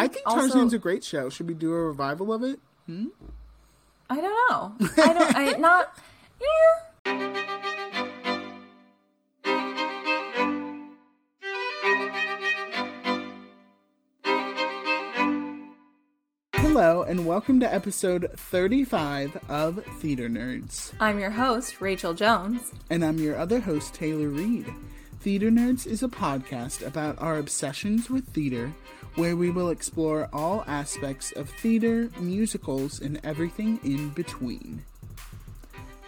I think also, Tarzan's a great show. Should we do a revival of it? Hmm? I don't know. I don't. I not. Yeah. Hello, and welcome to episode 35 of Theater Nerds. I'm your host, Rachel Jones. And I'm your other host, Taylor Reed. Theater Nerds is a podcast about our obsessions with theater, where we will explore all aspects of theater, musicals, and everything in between.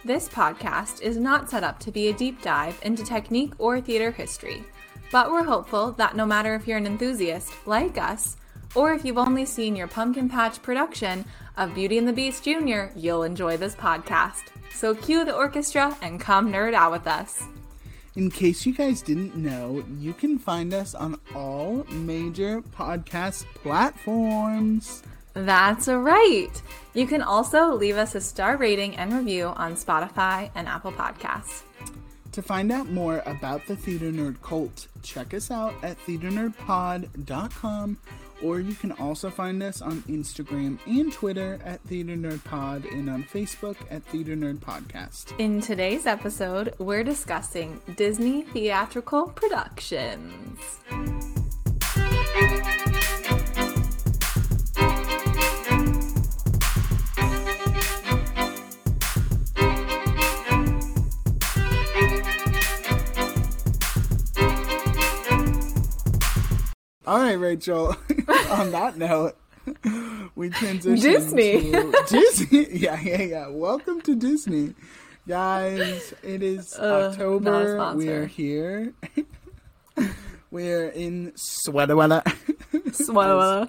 This podcast is not set up to be a deep dive into technique or theater history, but we're hopeful that no matter if you're an enthusiast like us, or if you've only seen your pumpkin patch production of Beauty and the Beast Jr., you'll enjoy this podcast. So cue the orchestra and come nerd out with us. In case you guys didn't know, you can find us on all major podcast platforms. That's right. You can also leave us a star rating and review on Spotify and Apple Podcasts. To find out more about the Theater Nerd cult, check us out at theaternerdpod.com or you can also find us on Instagram and Twitter at Theater Nerd Pod and on Facebook at Theater Nerd Podcast. In today's episode, we're discussing Disney theatrical productions. All right, Rachel. on that note, we transition Disney. to Disney. Yeah, yeah, yeah. Welcome to Disney, guys. It is Uh, October. We're here. We're in sweater weather. Swallow.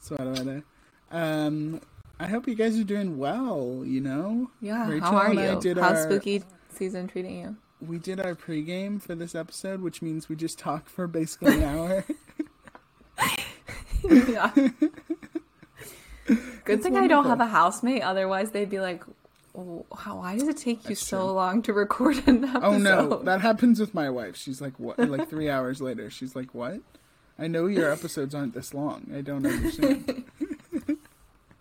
sweater weather. Um, I hope you guys are doing well. You know. Yeah, Rachel how are you? How's our- spooky season treating you? We did our pregame for this episode, which means we just talked for basically an hour. yeah. Good thing I don't have a housemate, otherwise they'd be like, "Oh, "Why does it take you That's so true. long to record an episode?" Oh no, that happens with my wife. She's like, what? Like three hours later, she's like, what? I know your episodes aren't this long. I don't understand.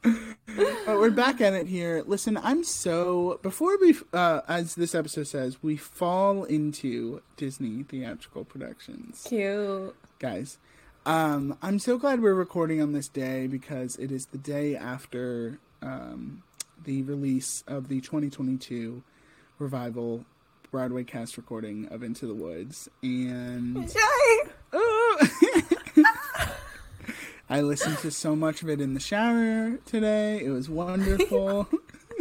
but we're back at it here. Listen, I'm so before we, uh, as this episode says, we fall into Disney theatrical productions, Cute. guys. Um, I'm so glad we're recording on this day because it is the day after um, the release of the 2022 revival Broadway cast recording of Into the Woods, and I listened to so much of it in the shower today. It was wonderful.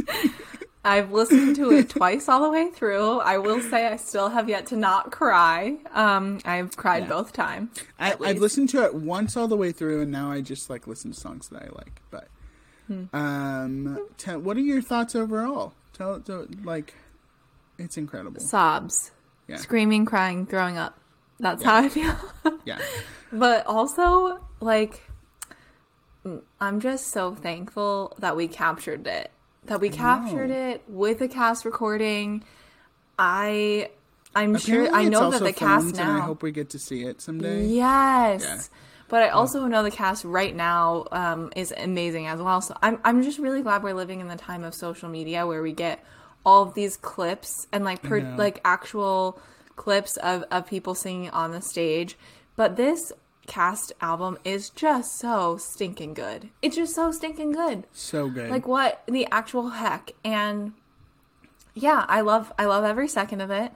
I've listened to it twice all the way through. I will say I still have yet to not cry. Um, I've cried Yeah. both times. I, I've listened to it once all the way through, and now I just like listen to songs that I like. But, Hmm. um, tell, what are your thoughts overall? Tell, tell like, it's incredible. Sobs, Yeah, screaming, crying, throwing up. That's how I feel. yeah, but also, like, I'm just so thankful that we captured it. That we captured it with a cast recording. I, I'm sure. I know that the cast now. I hope we get to see it someday. Yes. Yeah. But I also know the cast right now um, is amazing as well. So I'm I'm just really glad we're living in the time of social media where we get all of these clips and like per, like actual clips of, of people singing on the stage. But this cast album is just so stinking good. It's just so stinking good. So good. Like what the actual heck? And yeah, I love I love every second of it.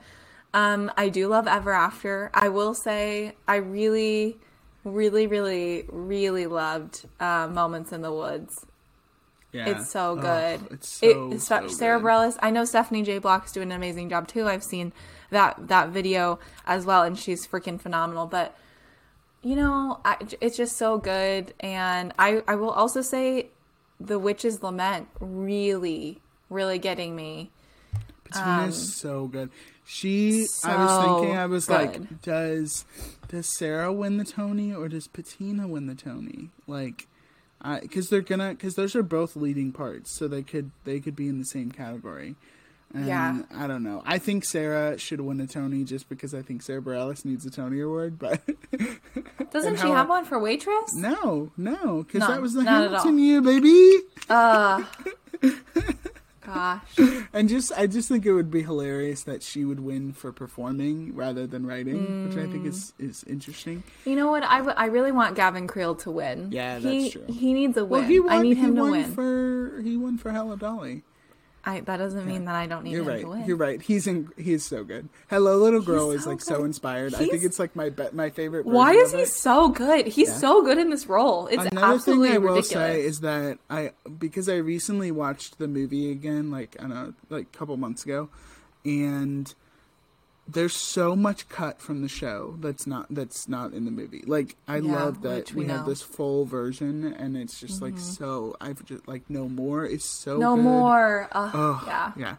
Um, I do love Ever After. I will say I really, really, really, really loved uh, Moments in the Woods. yeah. It's so Oh, good. it's so, It- so Sarah good. Bareilles. I know Stephanie J. Block's doing an amazing job too. I've seen that that video as well, and she's freaking phenomenal. But you know, I, it's just so good. And I I will also say, The Witch's Lament really, really getting me. Patina's um, so good. She, I was thinking, I was good. like, does does Sarah win the Tony or does Patina win the Tony? Like, because they're gonna, because those are both leading parts, so they could they could be in the same category. And Yeah. I don't know. I think Sarah should win a Tony just because I think Sarah Bareilles needs a Tony Award, but Doesn't she have one for waitress? no, no, because that was the not at all. Hamilton year, baby. Uh, gosh. And just, I just think it would be hilarious that she would win for performing rather than writing, which I think is Mm. is interesting. You know what? I, w- I really want Gavin Creel to win. Yeah, he, that's true. He needs a win. Well, he won. I need him to win. for he won for Hello Dolly. I, that doesn't mean that I don't need You're right. to win. You're right. He's in. he's so good. Hello, little girl He's is so like so good. inspired. I think it's like my be- my favorite. Why is he it. so good? He's Yeah. so good in this role. It's Another absolutely thing I will ridiculous. say is that I because I recently watched the movie again, like I don't know, like a couple months ago, and there's so much cut from the show that's not that's not in the movie. Like I Yeah, love that we we, have this full version, and it's just like so. I've just like no more. It's so no good. more. Uh, Oh, yeah. yeah.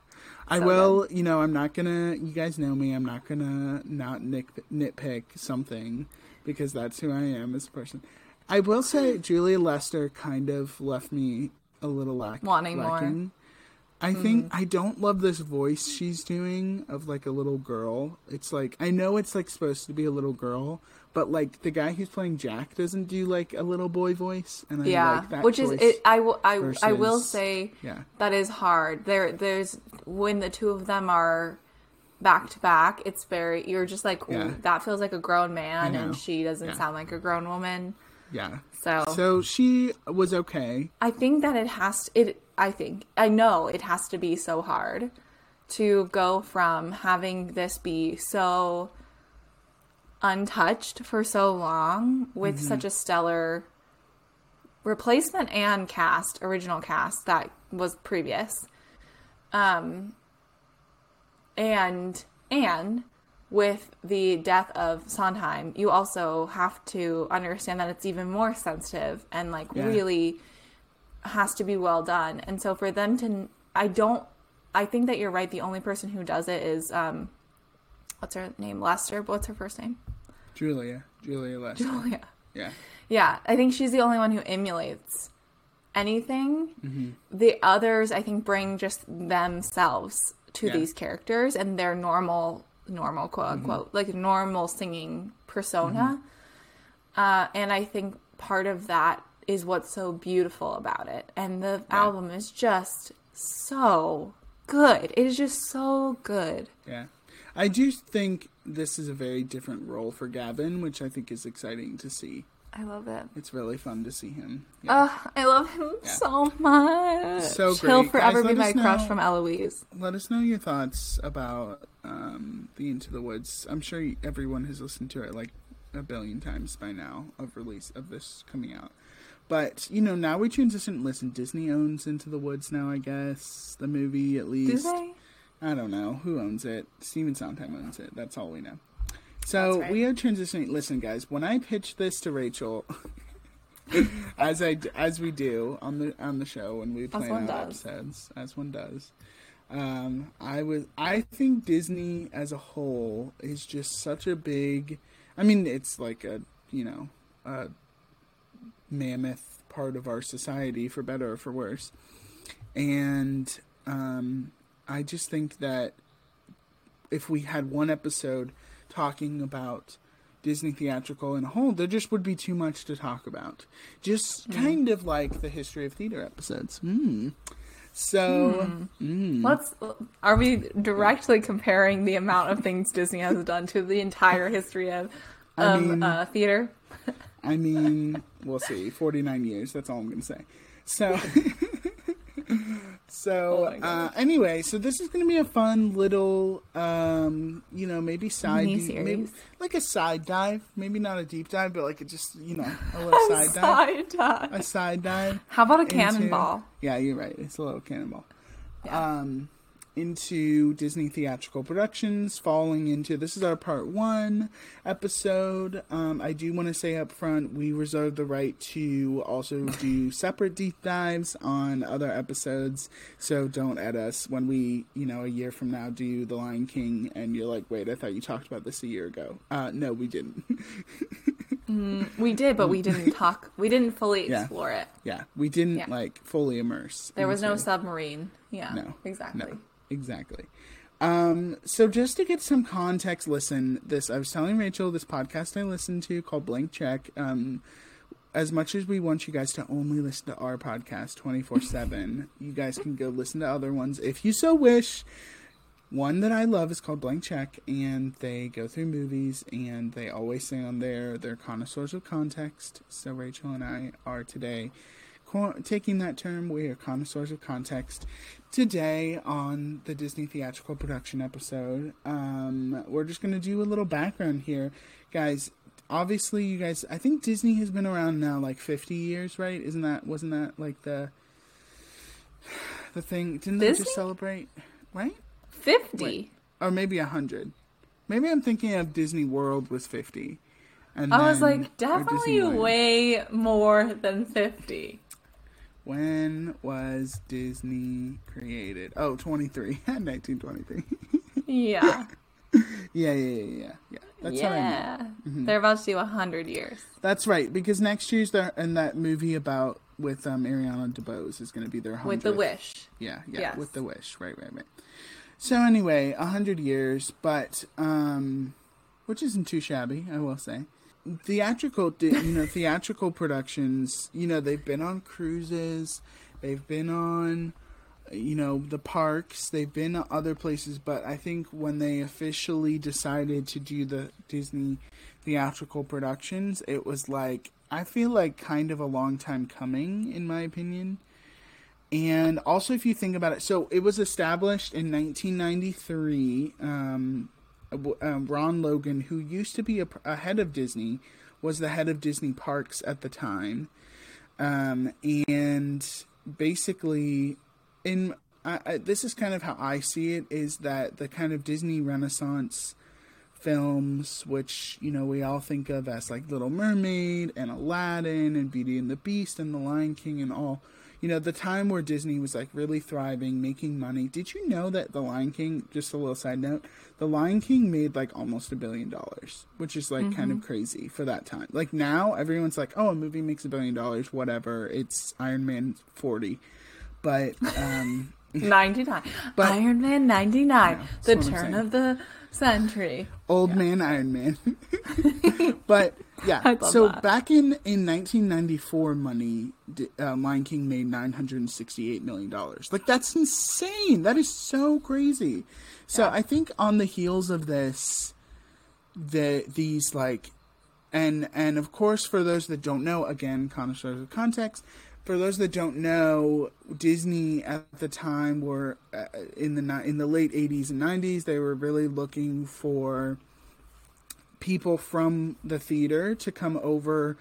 I So will, you know, I'm not gonna, you guys know me, I'm not gonna not nick, nitpick something because that's who I am as a person. I will say Julia Lester kind of left me a little lack, Wanting more. Mm-hmm. I think I don't love this voice she's doing of like a little girl. It's like I know it's like supposed to be a little girl, but like the guy who's playing Jack doesn't do like a little boy voice, and I Yeah, like that which is it. I will. I, I will say yeah. that is hard. There, there's when the two of them are back to back. It's very. You're just like Yeah. that feels like a grown man, and she doesn't Yeah. sound like a grown woman. Yeah. So, So she was okay. I think that it has it. I think I know it has to be so hard to go from having this be so untouched for so long with Mm-hmm. such a stellar replacement and cast, original cast that was previous. Um and and with the death of Sondheim, you also have to understand that it's even more sensitive and like Yeah. really has to be well done. And so for them to I don't I think that you're right. The only person who does it is um what's her name? Lester. What's her first name? Julia. Julia Lester. Julia. Yeah. Yeah, I think she's the only one who emulates anything. Mm-hmm. The others, I think, bring just themselves to Yeah. These characters and their normal, normal quote unquote, like normal singing persona. Uh, and I think part of that is what's so beautiful about it. And the album is just so good. It is just so good. Yeah. I do think this is a very different role for Gavin, which I think is exciting to see. I love it. It's really fun to see him. Yeah. Oh, I love him so much. So great. He'll forever Guys, be my us crush from Eloise. Let us know your thoughts about um, the Into the Woods. I'm sure everyone has listened to it like a billion times by now of release of this coming out. But you know, now we transition. Listen, Disney owns Into the Woods now. I guess the movie at Do least. they? I don't know who owns it. Stephen Sondheim owns it. That's all we know. So right. we are transitioning. Listen, guys, when I pitched this to Rachel, as I as we do on the on the show when we plan out does. episodes, as one does, um, I was I think Disney as a whole is just such a big. I mean, it's like a you know a mammoth part of our society, for better or for worse, and um, I just think that if we had one episode talking about Disney theatrical in a whole, there just would be too much to talk about. Just kind of like the history of theater episodes. Mm. So, mm. Let's. Are we directly comparing the amount of things Disney has done to the entire history of I of mean- uh, theater? I mean, we'll see. 49 years, that's all I'm going to say. So, so Oh uh, anyway, so this is going to be a fun little, um, you know, maybe side, maybe, like a side dive. Maybe not a deep dive, but like a just, you know, a little side dive. Dive. A side dive. How about a into- cannonball? Yeah, you're right. It's a little cannonball. Yeah. Um, into Disney theatrical productions, falling into this is our part one episode. Um, I do want to say up front, we reserve the right to also do separate deep dives on other episodes. So don't at us when we, you know, a year from now do The Lion King and you're like, wait, I thought you talked about this a year ago. Uh, no, we didn't. We did, but we didn't talk. We didn't fully Yeah. explore it. yeah, we didn't Yeah. like fully immerse. There was no submarine. Yeah. No, Exactly. no. Exactly. Um, so just to get some context, listen, this I was telling Rachel this podcast I listened to called Blank Check. Um, as much as we want you guys to only listen to our podcast 24 7, you guys can go listen to other ones if you so wish. One that I love is called Blank Check, and they go through movies, and they always say on there they're connoisseurs of context. So Rachel and I are today taking that term. We are connoisseurs of context. Today on the Disney theatrical production episode, um, we're just going to do a little background here, guys. Obviously, you guys, I think Disney has been around now like 50 years, right? Isn't that wasn't that like the the thing? Didn't Disney? they just celebrate, right? 50. Or maybe 100. Maybe I'm thinking of Disney World was 50. And I was like, definitely way more than 50. When was Disney created? Oh, 23. 1923. yeah. yeah, yeah, yeah, yeah. Yeah. That's yeah. Mm-hmm. They're about to do 100 years. That's right, because next year's there, and that movie about with um, Ariana DeBose is going to be their 100th. With the Wish. Yeah, yeah, yes. with the Wish. Right, right, right. So anyway, a hundred years, but um, which isn't too shabby, I will say. Theatrical, you know, theatrical productions. You know, they've been on cruises, they've been on, you know, the parks, they've been other places. But I think when they officially decided to do the Disney theatrical productions, it was like I feel like kind of a long time coming, in my opinion. And also, if you think about it, so it was established in 1993. Um, um, Ron Logan, who used to be a, a, head of Disney, was the head of Disney Parks at the time. Um, and basically, in I, I, this is kind of how I see it: is that the kind of Disney Renaissance films, which you know we all think of as like Little Mermaid and Aladdin and Beauty and the Beast and The Lion King and all you know, the time where Disney was like really thriving, making money. Did you know that The Lion King, just a little side note, The Lion King made like almost a billion dollars, which is like mm-hmm. kind of mm-hmm. crazy for that time. Like now, everyone's like, oh, a movie makes a billion dollars, whatever. It's Iron Man 40. But, um, 99. But, Iron Man 99. the turn of the century. Old yeah. man Iron Man. but yeah, so that. back in in 1994 money, uh, Lion King made 968 million dollars. Like that's insane. That is so crazy. So yeah. I think on the heels of this the these like and and of course for those that don't know again connoisseurs of context for those that don't know, Disney at the time were uh, in the in the late '80s and '90s. They were really looking for people from the theater to come over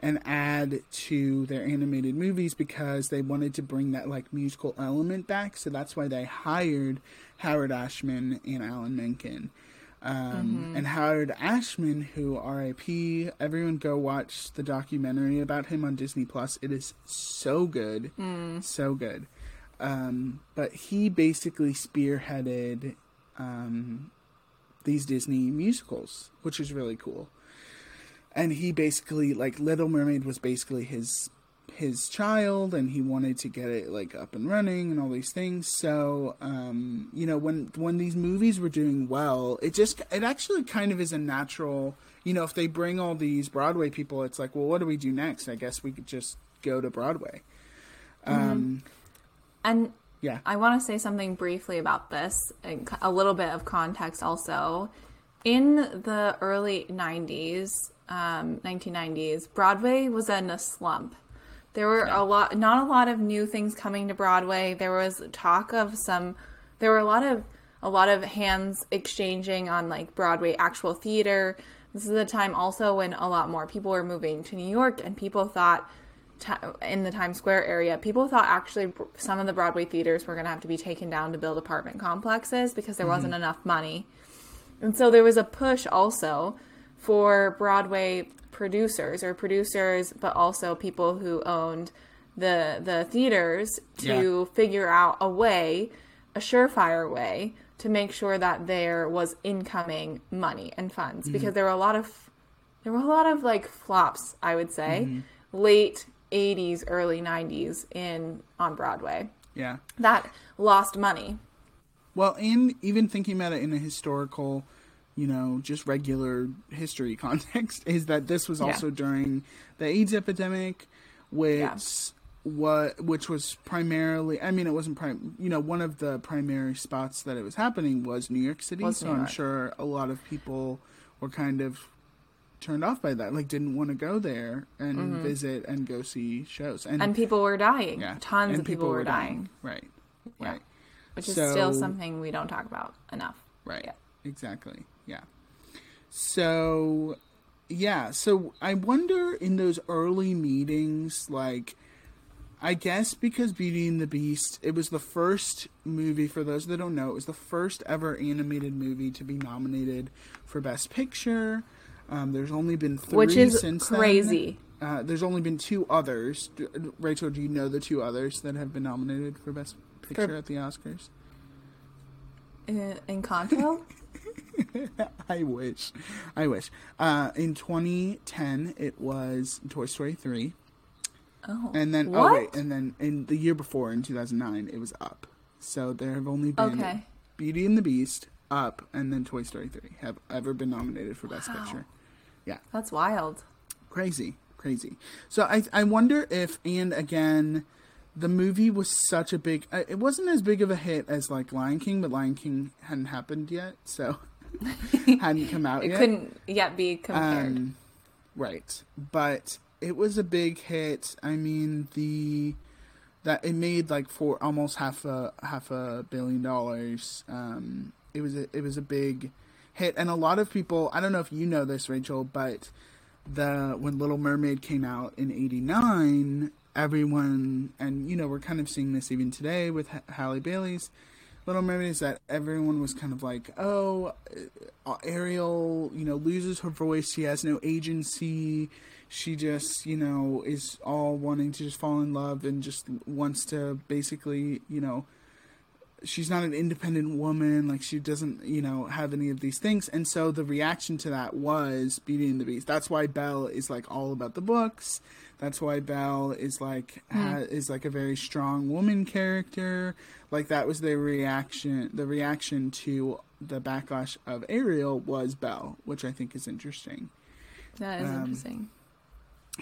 and add to their animated movies because they wanted to bring that like musical element back. So that's why they hired Howard Ashman and Alan Menken. Um, mm-hmm. And Howard Ashman, who R.I.P. Everyone go watch the documentary about him on Disney Plus. It is so good, mm. so good. Um, but he basically spearheaded um, these Disney musicals, which is really cool. And he basically, like, Little Mermaid was basically his his child and he wanted to get it like up and running and all these things. So um, you know when when these movies were doing well it just it actually kind of is a natural you know if they bring all these broadway people it's like well what do we do next? I guess we could just go to broadway. Mm-hmm. um, and yeah. I want to say something briefly about this and a little bit of context also. In the early 90s um, 1990s broadway was in a slump there were yeah. a lot, not a lot of new things coming to Broadway. There was talk of some. There were a lot of a lot of hands exchanging on like Broadway actual theater. This is a time also when a lot more people were moving to New York, and people thought in the Times Square area, people thought actually some of the Broadway theaters were going to have to be taken down to build apartment complexes because there mm-hmm. wasn't enough money. And so there was a push also for Broadway producers or producers, but also people who owned the the theaters to yeah. figure out a way, a surefire way to make sure that there was incoming money and funds mm-hmm. because there were a lot of there were a lot of like flops, I would say, mm-hmm. late 80s, early 90s in on Broadway. Yeah. That lost money. Well, in even thinking about it in a historical, you know, just regular history context, is that this was also Yeah. during the AIDS epidemic, which Yeah. what which was primarily. I mean, it wasn't prime. You know, one of the primary spots that it was happening was New York City. So New I'm York. sure a lot of people were kind of turned off by that, like didn't want to go there and visit and go see shows. And, Mm-hmm. And people were dying. yeah, Tons and of people, were dying. Right. Yeah. Right. Which is So- still something we don't talk about enough. Right. Yeah. Exactly. Yeah. So, yeah. So I wonder in those early meetings, like, I guess because Beauty and the Beast, it was the first movie, for those that don't know, it was the first ever animated movie to be nominated for Best Picture. Um, there's only been three Which is since then. crazy. Uh, there's only been two others. Rachel, do you know the two others that have been nominated for Best Picture at the Oscars? In, in Encanto? I wish. I wish. Uh, in 2010, it was Toy Story 3. Oh. And then, what? oh, wait, and then in the year before, in 2009, it was Up. So there have only been Okay. Beauty and the Beast, Up, and then Toy Story 3 have ever been nominated for Best Wow. Picture. Yeah. That's wild. Crazy. Crazy. So I, I wonder if, and again, the movie was such a big, uh, it wasn't as big of a hit as like Lion King, but Lion King hadn't happened yet. So hadn't come out It yet. couldn't yet be compared. Um, right, but it was a big hit. I mean, the that it made like for almost half a half a billion dollars. Um, it was a, it was a big hit, and a lot of people. I don't know if you know this, Rachel, but the when Little Mermaid came out in '89, everyone and you know we're kind of seeing this even today with H- Halle Bailey's Little Mermaid is that everyone was kind of like, oh, uh, Ariel, you know, loses her voice. She has no agency. She just, you know, is all wanting to just fall in love and just wants to basically, you know, she's not an independent woman. Like she doesn't, you know, have any of these things. And so the reaction to that was Beauty and the Beast. That's why Belle is like all about the books. That's why Belle is like ha- is like a very strong woman character. Like that was their reaction. The reaction to the backlash of Ariel was Belle, which I think is interesting. that is um, interesting.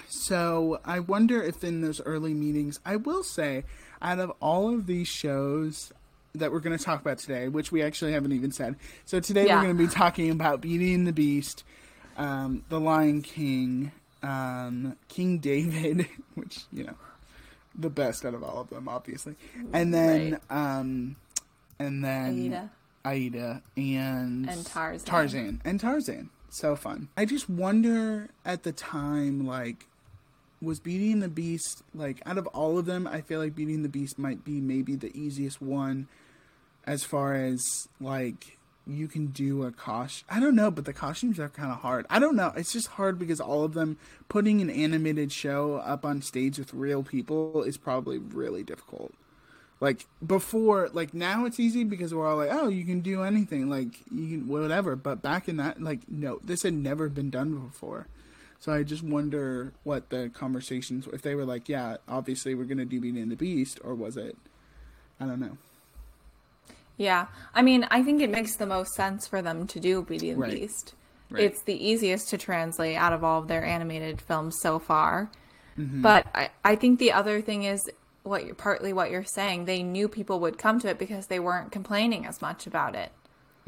So I wonder if in those early meetings, I will say, out of all of these shows that we're going to talk about today, which we actually haven't even said. So today Yeah. we're going to be talking about Beauty and the Beast, um, The Lion King, um, King David, which you know, the best out of all of them, obviously, and then, um, and then Aida. Aida and And Tarzan. Tarzan and Tarzan. So fun. I just wonder at the time, like, was Beauty and the Beast like out of all of them? I feel like Beauty and the Beast might be maybe the easiest one, as far as like you can do a costume. I don't know, but the costumes are kind of hard. I don't know. It's just hard because all of them putting an animated show up on stage with real people is probably really difficult like before like now it's easy because we're all like oh you can do anything like you can whatever but back in that like no this had never been done before so i just wonder what the conversations if they were like yeah obviously we're gonna do beauty and the beast or was it i don't know Yeah. I mean, I think it makes the most sense for them to do Beauty and the Right. Beast. Right. It's the easiest to translate out of all of their animated films so far. Mm-hmm. But I, I think the other thing is what you're partly what you're saying. They knew people would come to it because they weren't complaining as much about it,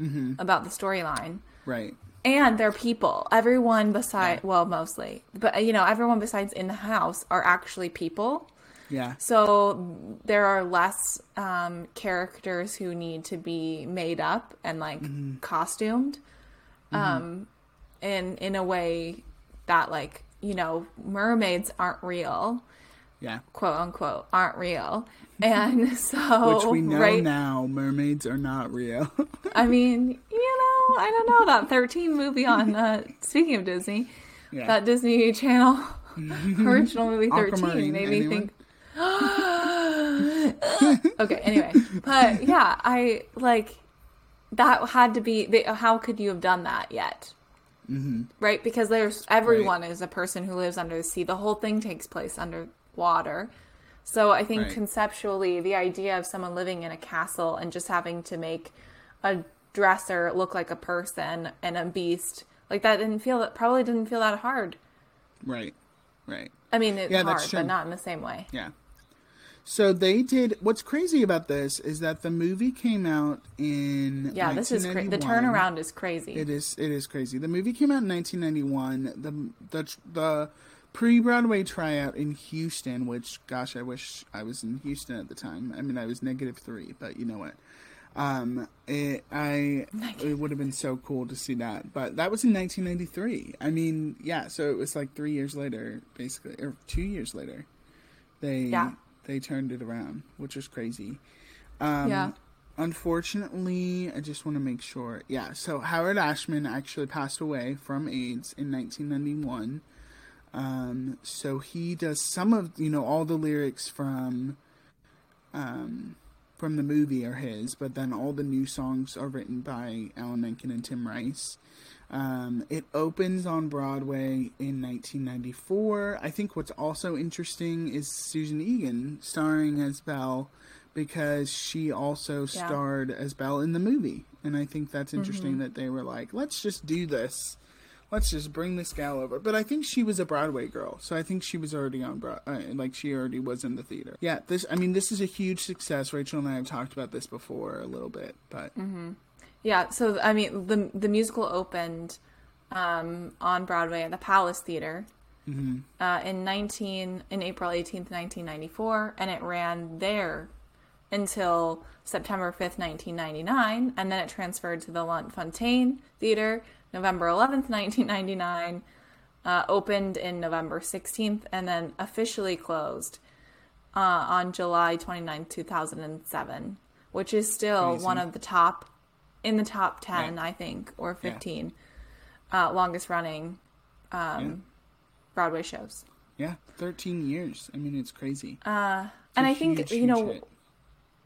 Mm-hmm. about the storyline. right And they're people. Everyone beside, well, mostly, but you know, everyone besides in the house are actually people. Yeah. So there are less um, characters who need to be made up and like costumed, um, in in a way that like you know mermaids aren't real, yeah. quote unquote, aren't real, and so which we know right. now mermaids are not real. I mean, you know, I don't know that thirteen movie on uh, speaking of Disney, yeah. that Disney Channel original movie thirteen made me think. okay, anyway, but yeah, I like that had to be. They, how could you have done that yet? Mm-hmm. Right, because there's everyone is a person who lives under the sea. The whole thing takes place underwater. So I think Right. conceptually, the idea of someone living in a castle and just having to make a dresser look like a person and a beast like that didn't feel that probably didn't feel that hard. Right. Right. I mean, it's Yeah, hard, that's true. but not in the same way. Yeah. So they did. What's crazy about this is that the movie came out in Yeah, this is cra- the turnaround is crazy. It is. It is crazy. The movie came out in 1991. The the the pre Broadway tryout in Houston. Which, gosh, I wish I was in Houston at the time. I mean, I was negative three, but you know what? Um, it, I it would have been so cool to see that. But that was in 1993. I mean, yeah. So it was like three years later, basically, or two years later. They Yeah. They turned it around, which was crazy. Um, yeah. Unfortunately, I just want to make sure. Yeah, so Howard Ashman actually passed away from AIDS in 1991. Um, so he does some of you know all the lyrics from um, from the movie are his, but then all the new songs are written by Alan Menken and Tim Rice. Um, it opens on Broadway in 1994. I think what's also interesting is Susan Egan starring as Belle because she also Yeah. starred as Belle in the movie. And I think that's interesting that they were like, let's just do this. Let's just bring this gal over. But I think she was a Broadway girl, so I think she was already on Broad, uh, like she already was in the theater. Yeah, this. I mean, this is a huge success. Rachel and I have talked about this before a little bit, but Yeah, so I mean, the the musical opened um, on Broadway at the Palace Theater uh, in nineteen in April eighteenth, nineteen ninety four, and it ran there until September fifth, nineteen ninety nine, and then it transferred to the Lunt-Fontanne Theater November eleventh, nineteen ninety nine. Uh, opened in November 16th and then officially closed uh, on July 29th, 2007, which is still one of the top, in the top 10, Yeah. I think, or Yeah. 15 uh, longest running um, Yeah. Broadway shows. yeah, thirteen years. I mean, it's crazy. Uh, It's and i think, you know, hit.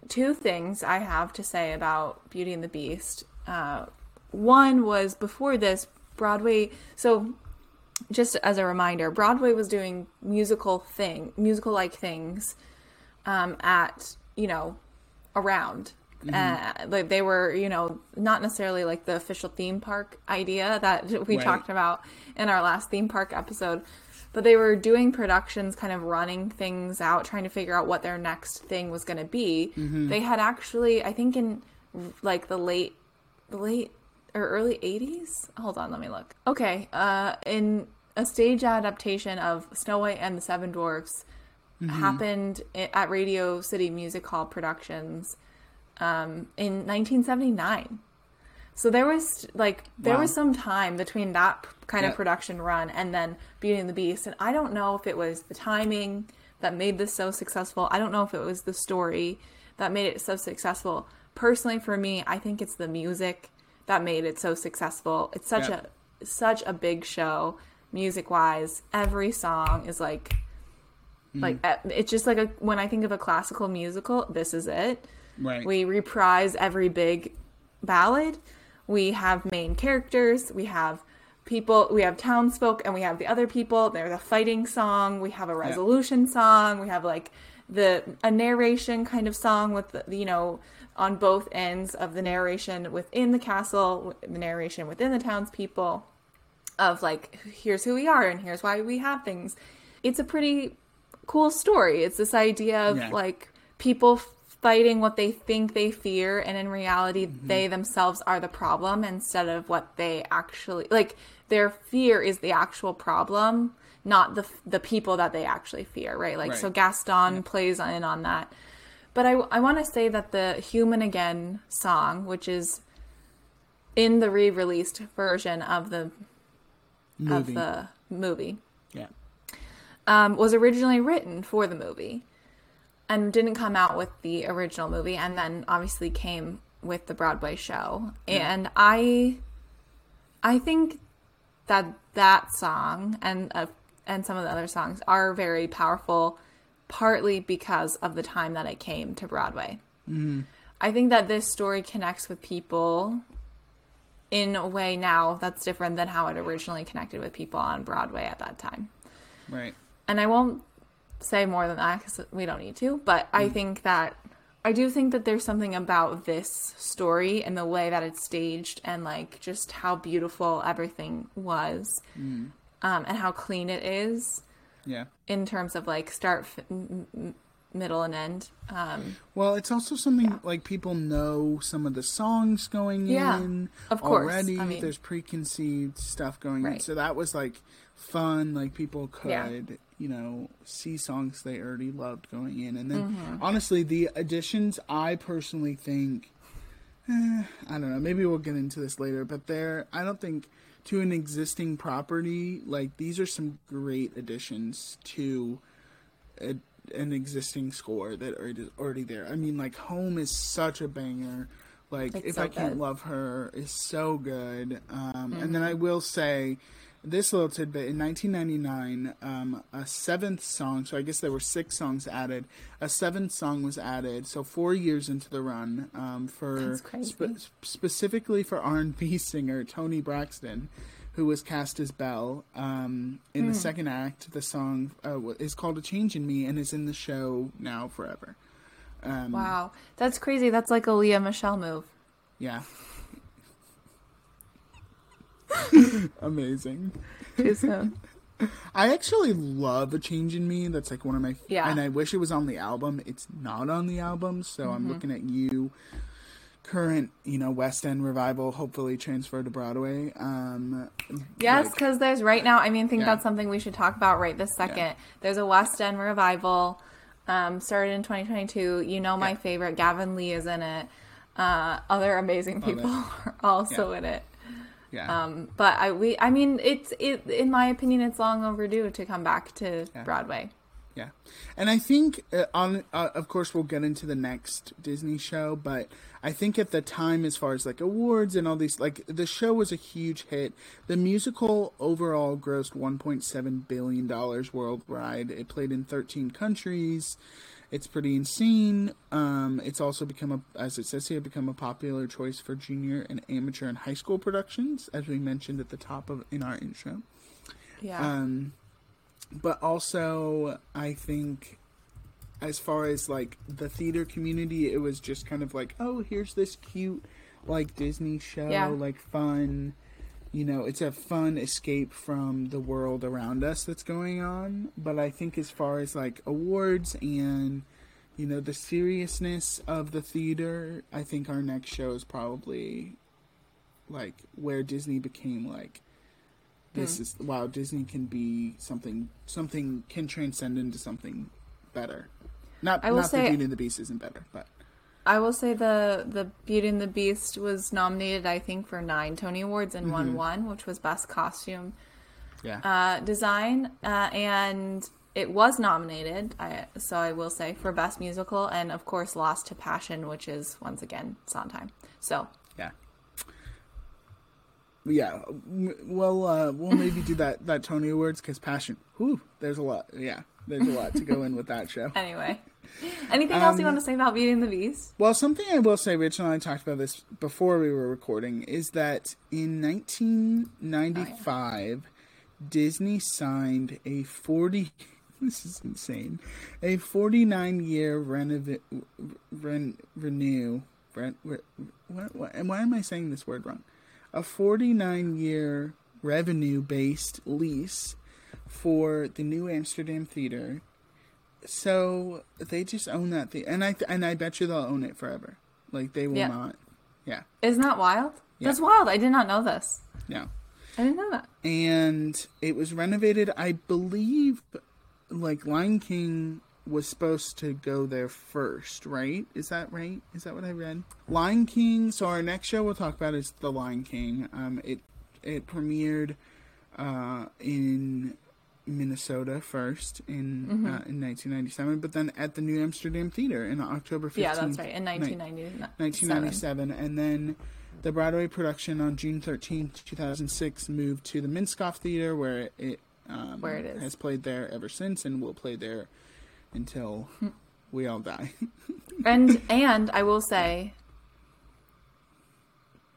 two things I have to say about Beauty and the Beast. Uh, one was before this, Broadway. So, just as a reminder, Broadway was doing musical thing, musical like things, um, at you know, around. Uh, like they were, you know, not necessarily like the official theme park idea that we Right. talked about in our last theme park episode, but they were doing productions, kind of running things out, trying to figure out what their next thing was going to be. They had actually, I think, in like the late, the late or early 80s. Hold on, let me look. Okay, uh, in a stage adaptation of Snow White and the Seven Dwarfs happened at Radio City Music Hall Productions um, in 1979. So there was like there Wow. was some time between that kind of production run and then Beauty and the Beast, and I don't know if it was the timing that made this so successful. I don't know if it was the story that made it so successful. Personally, for me, I think it's the music that made it so successful. It's such Yeah. a such a big show, music wise. Every song is like like uh, it's just like a when I think of a classical musical, this is it. Right. We reprise every big ballad. We have main characters. We have people. We have townsfolk, and we have the other people. There's a fighting song. We have a resolution song. We have like the a narration kind of song with the, you know on both ends of the narration within the castle, the narration within the townspeople of like here's who we are and here's why we have things. It's a pretty cool story. It's this idea of Yeah. like people fighting what they think they fear and in reality Mm-hmm. they themselves are the problem instead of what they actually like their fear is the actual problem not the the people that they actually fear right like so Right. gaston plays in on that but i i want to say that the human again song which is in the re-released version of the Movie. of the movie yeah. um, was originally written for the movie and didn't come out with the original movie and then obviously came with the Broadway show. And I I think that that song and uh, and some of the other songs are very powerful partly because of the time that it came to Broadway. I think that this story connects with people in a way now that's different than how it originally connected with people on Broadway at that time Right. and I won't say more than that because we don't need to. But I think that I do think that there's something about this story and the way that it's staged and like just how beautiful everything was um, and how clean it is Yeah. in terms of like start, f- m- m- middle, and end. Um, Well, it's also something like people know some of the songs going Yeah, in of course. already. I mean- There's preconceived stuff going in, so that was like fun. Like people could, Yeah. You know, see songs they already loved going in, and then Mm-hmm. honestly, the additions I personally think. eh, I don't know. Maybe we'll get into this later, but there, I don't think to an existing property like these are some great additions to a, an existing score that are already there. I mean, like Home is such a banger. Like It's If so I Can't good. Love Her is so good. Um, And Mm-hmm. then I will say this little tidbit in 1999, um, a seventh song. So I guess there were six songs added. A seventh song was added. So four years into the run um, for spe- specifically for R&B singer Toni Braxton, who was cast as Belle. Um, in Hmm. the second act, the song uh, is called "A Change in Me" and is in the show now forever. Um, wow, that's crazy. That's like a Lea Michele move. Yeah. Amazing. Too soon. I actually love "A Change in Me." That's like one of my Yeah. and I wish it was on the album. It's not on the album, so I'm looking at you. Current, you know, West End revival, hopefully transferred to Broadway. Um, Yes, like- because there's right now. I mean, I think Yeah. that's something we should talk about right this second. There's a West End revival, um, started in 2022. You know, my Yeah. favorite Gavin Lee is in it. Uh, other amazing people are also Yeah. in it. Yeah, Um, but I we I mean, it's it in my opinion, it's long overdue to come back to Broadway. Yeah, and I think uh, on uh, of course we'll get into the next Disney show, but I think at the time, as far as like awards and all these, like the show was a huge hit. The musical overall grossed 1.7 billion dollars worldwide. It played in 13 countries. It's pretty insane. Um, it's also become a, as it says here, become a popular choice for junior and amateur and high school productions, as we mentioned at the top of in our intro. Yeah. Um, but also, I think as far as like the theater community, it was just kind of like, oh, here's this cute like Disney show, Yeah. like fun. You know, it's a fun escape from the world around us that's going on. But I think as far as like awards and you know the seriousness of the theater, I think our next show is probably like where Disney became like this hmm. is wow disney can be something something can transcend into something better not I will not say- that beauty and the beast isn't better but I will say the the Beauty and the Beast was nominated, I think, for nine Tony Awards and won one, which was Best Costume yeah. uh, Design, uh, and it was nominated. I, so I will say for Best Musical, and of course, Lost to Passion, which is once again Sondheim. So. Yeah. Yeah. Well uh we'll maybe do that that tony awards because passion whew, there's a lot yeah there's a lot to go in with that show. Anyway, anything else you Um, want to say about Beauty and the Beast? Well, something I will say, Rich and I talked about this before we were recording, is that in 1995, Disney signed a 40. This is insane. A 49 year renov- ren- renew. Ren- re- what, what, and why am I saying this word wrong? A 49 year revenue based lease for the New Amsterdam Theater so they just own that thing, and I th- and I bet you they'll own it forever. Like they will Yeah. not. Yeah, Isn't that wild? Yeah. That's wild. I did not know this. yeah. I didn't know that. And it was renovated. I believe, like Lion King was supposed to go there first, right? Is that right? Is that what I read? Lion King. So our next show we'll talk about is The Lion King. Um, it it premiered uh, in Minnesota first in Mm-hmm. uh, in 1997, but then at the New Amsterdam Theater in October 15th. Yeah, that's right. In 1997. 1997, and then the Broadway production on June 13th, 2006, moved to the Minskoff Theater, where it um, Where it is. has played there ever since, and will play there until we all die. And and I will say,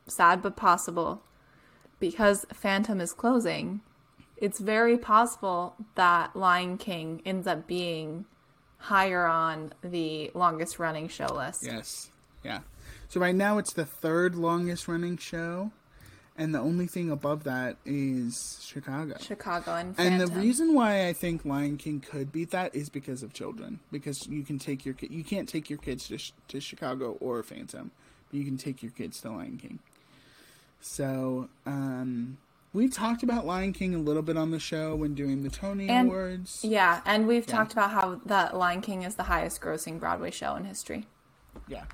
sad but possible, because Phantom is closing. It's very possible that Lion King ends up being higher on the longest running show list. Yes. Yeah. So right now it's the third longest running show, and the only thing above that is Chicago. Chicago and And the reason why I think Lion King could beat that is because of children. Because you can take your you can't take your kids to, to Chicago or Phantom, but you can take your kids to Lion King. So um, we talked about Lion King a little bit on the show when doing the Tony And- Awards. Yeah, and we've talked about how the Lion King is the highest grossing Broadway show in history. Yeah.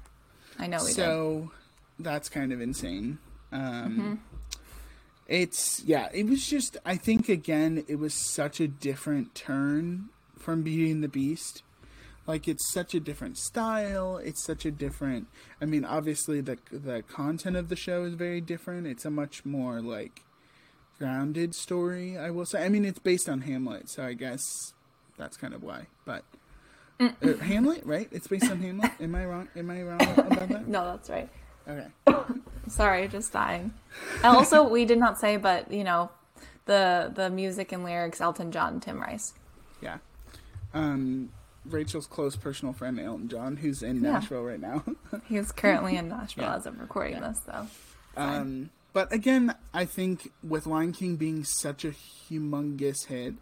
I know we did. so that's kind of insane. Um, Mm-hmm. It's yeah, it was just I think again it was such a different turn from Beauty and the Beast. Like it's such a different style. It's such a different. I mean, obviously the the content of the show is very different. It's a much more like grounded story. I will say. I mean, it's based on Hamlet, so I guess that's kind of why. But Mm. uh, Hamlet, right? It's based on Hamlet. Am I wrong? Am I wrong about that? No, that's right. Okay. Sorry, just dying. And also, we did not say, but you know, the the music and lyrics, Elton John, Tim Rice. Yeah. Um, Rachel's close personal friend Elton John, who's in Yeah. Nashville right now. He's currently in Nashville Yeah. as of recording this, though. um, but again, I think with Lion King being such a humongous hit